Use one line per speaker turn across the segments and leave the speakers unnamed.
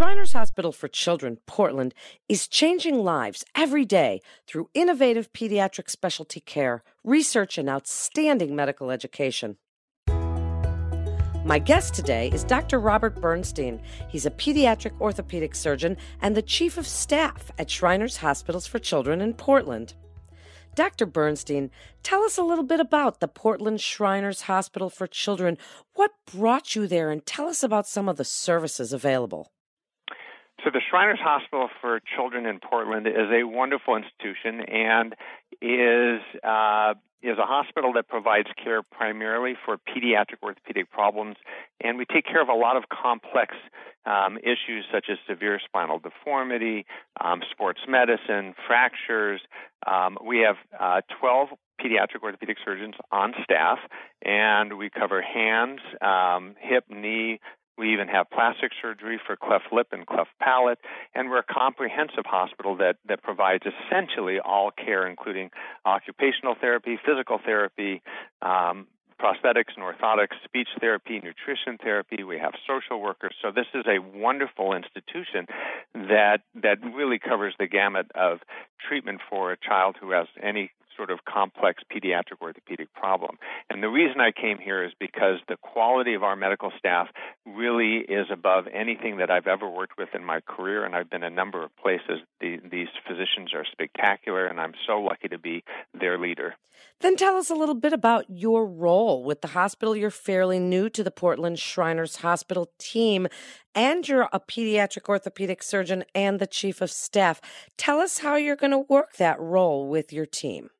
Shriners Hospital for Children, Portland, is changing lives every day through innovative pediatric specialty care, research, and outstanding medical education. My guest today is Dr. Robert Bernstein. He's a pediatric orthopedic surgeon and the chief of staff at Shriners Hospitals for Children in Portland. Dr. Bernstein, tell us a little bit about the Portland Shriners Hospital for Children. What brought you there, and tell us about some of the services available.
So, the Shriners Hospital for Children in Portland is a wonderful institution and is uh, is a hospital that provides care primarily for pediatric orthopedic problems, and we take care of a lot of complex um, issues such as severe spinal deformity, um, sports medicine, fractures. Um, we have uh, 12 pediatric orthopedic surgeons on staff, and we cover hands, um, hip, knee, we even have plastic surgery for cleft lip and cleft palate, and we're a comprehensive hospital that, that provides essentially all care, including occupational therapy, physical therapy, um, prosthetics and orthotics, speech therapy, nutrition therapy. We have social workers. So this is a wonderful institution that that really covers the gamut of treatment for a child who has any sort of complex pediatric orthopedic problem. And the reason I came here is because the quality of our medical staff really is above anything that I've ever worked with in my career, and I've been a number of places. The, these physicians are spectacular, and I'm so lucky to be their leader.
Then tell us a little bit about your role with the hospital. You're fairly new to the Portland Shriners Hospital team, and you're a pediatric orthopedic surgeon and the chief of staff. Tell us how you're going to work that role with your team.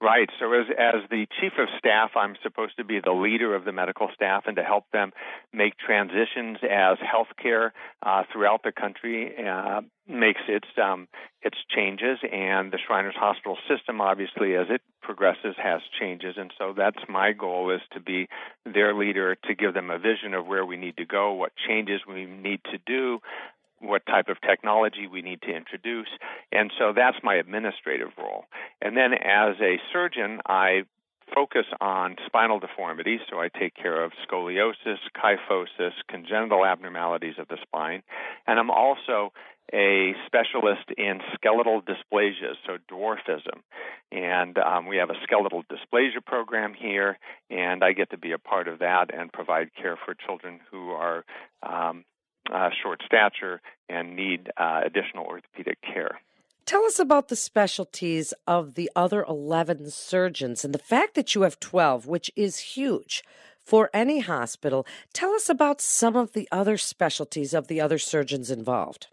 Right. So as as the chief of staff, I'm supposed to be the leader of the medical staff and to help them make transitions as healthcare uh, throughout the country uh, makes its um, its changes, and the Shriners Hospital system, obviously, as it progresses, has changes, and so that's my goal is to be their leader to give them a vision of where we need to go, what changes we need to do, what type of technology we need to introduce. And so that's my administrative role. And then as a surgeon, I focus on spinal deformities, so I take care of scoliosis, kyphosis, congenital abnormalities of the spine, and I'm also a specialist in skeletal dysplasias, so dwarfism. And um, we have a skeletal dysplasia program here, and I get to be a part of that and provide care for children who are um, uh, short stature and need uh, additional orthopedic care.
Tell us about the specialties of the other 11 surgeons and the fact that you have 12, which is huge for any hospital. Tell us about some of the other specialties of the other surgeons involved.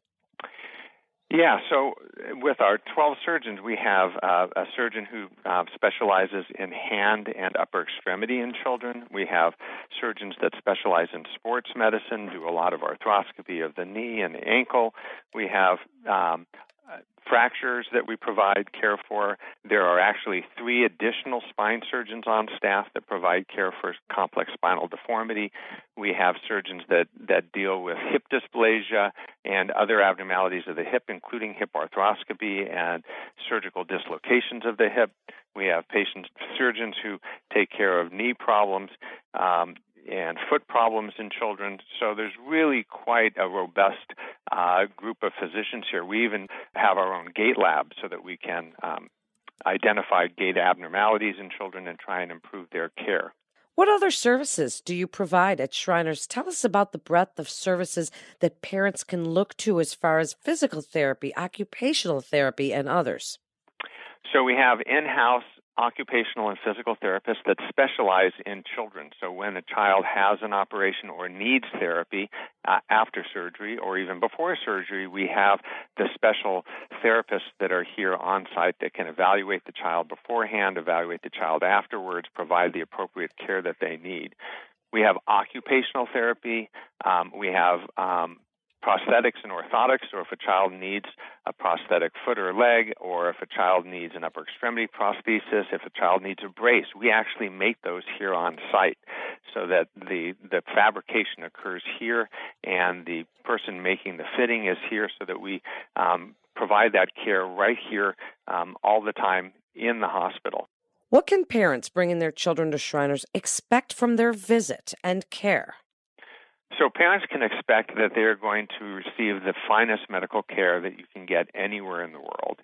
Yeah, so with our 12 surgeons, we have uh, a surgeon who uh, specializes in hand and upper extremity in children. We have surgeons that specialize in sports medicine, do a lot of arthroscopy of the knee and ankle. We have um, fractures that we provide care for. There are actually three additional spine surgeons on staff that provide care for complex spinal deformity. We have surgeons that, that deal with hip dysplasia and other abnormalities of the hip, including hip arthroscopy and surgical dislocations of the hip. We have patients, surgeons who take care of knee problems. Um, and foot problems in children. So there's really quite a robust uh, group of physicians here. We even have our own gait lab so that we can um, identify gait abnormalities in children and try and improve their care.
What other services do you provide at Shriners? Tell us about the breadth of services that parents can look to as far as physical therapy, occupational therapy, and others.
So we have in house occupational and physical therapists that specialize in children. So when a child has an operation or needs therapy uh, after surgery or even before surgery, we have the special therapists that are here on site that can evaluate the child beforehand, evaluate the child afterwards, provide the appropriate care that they need. We have occupational therapy. Um, we have um, prosthetics and orthotics, or if a child needs a prosthetic foot or leg, or if a child needs an upper extremity prosthesis, if a child needs a brace, we actually make those here on site so that the, the fabrication occurs here and the person making the fitting is here so that we um, provide that care right here um, all the time in the hospital.
What can parents bringing their children to Shriners expect from their visit and care?
So parents can expect that they're going to receive the finest medical care that you can get anywhere in the world.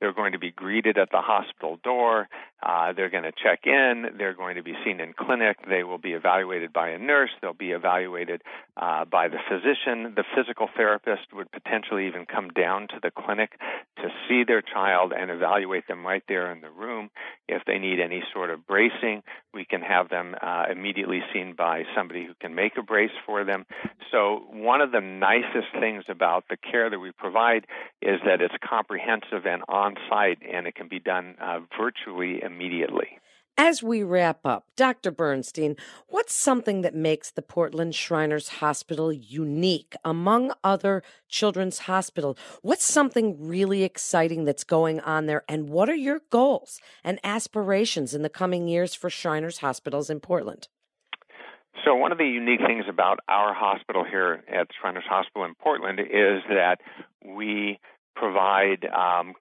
They're going to be greeted at the hospital door. Uh, they're going to check in. They're going to be seen in clinic. They will be evaluated by a nurse. They'll be evaluated uh, by the physician. The physical therapist would potentially even come down to the clinic to see their child and evaluate them right there in the room. If they need any sort of bracing, we can have them uh, immediately seen by somebody who can make a brace for them. So, one of the nicest things about the care that we provide is that it's comprehensive and on site, and it can be done uh, virtually immediately.
As we wrap up, Dr. Bernstein, what's something that makes the Portland Shriners Hospital unique among other children's hospitals? What's something really exciting that's going on there? And what are your goals and aspirations in the coming years for Shriners Hospitals in Portland?
So, one of the unique things about our hospital here at Shriners Hospital in Portland is that we provide um,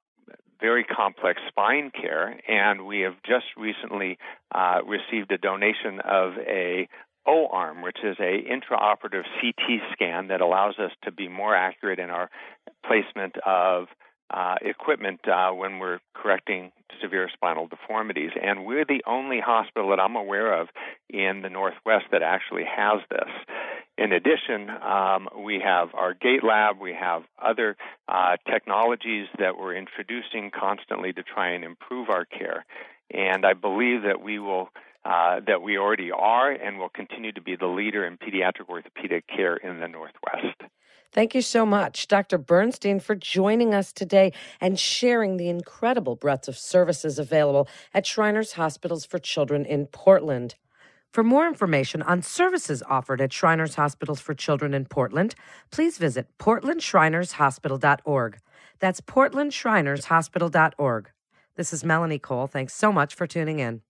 very complex spine care, and we have just recently uh, received a donation of a O arm, which is a intraoperative CT scan that allows us to be more accurate in our placement of uh, equipment uh, when we're correcting severe spinal deformities. And we're the only hospital that I'm aware of in the Northwest that actually has this. In addition, um, we have our gait lab, we have other uh, technologies that we're introducing constantly to try and improve our care. And I believe that we will. Uh, that we already are and will continue to be the leader in pediatric orthopedic care in the Northwest.
Thank you so much, Dr. Bernstein, for joining us today and sharing the incredible breadth of services available at Shriners Hospitals for Children in Portland. For more information on services offered at Shriners Hospitals for Children in Portland, please visit portlandshrinershospital.org. That's portlandshrinershospital.org. This is Melanie Cole. Thanks so much for tuning in.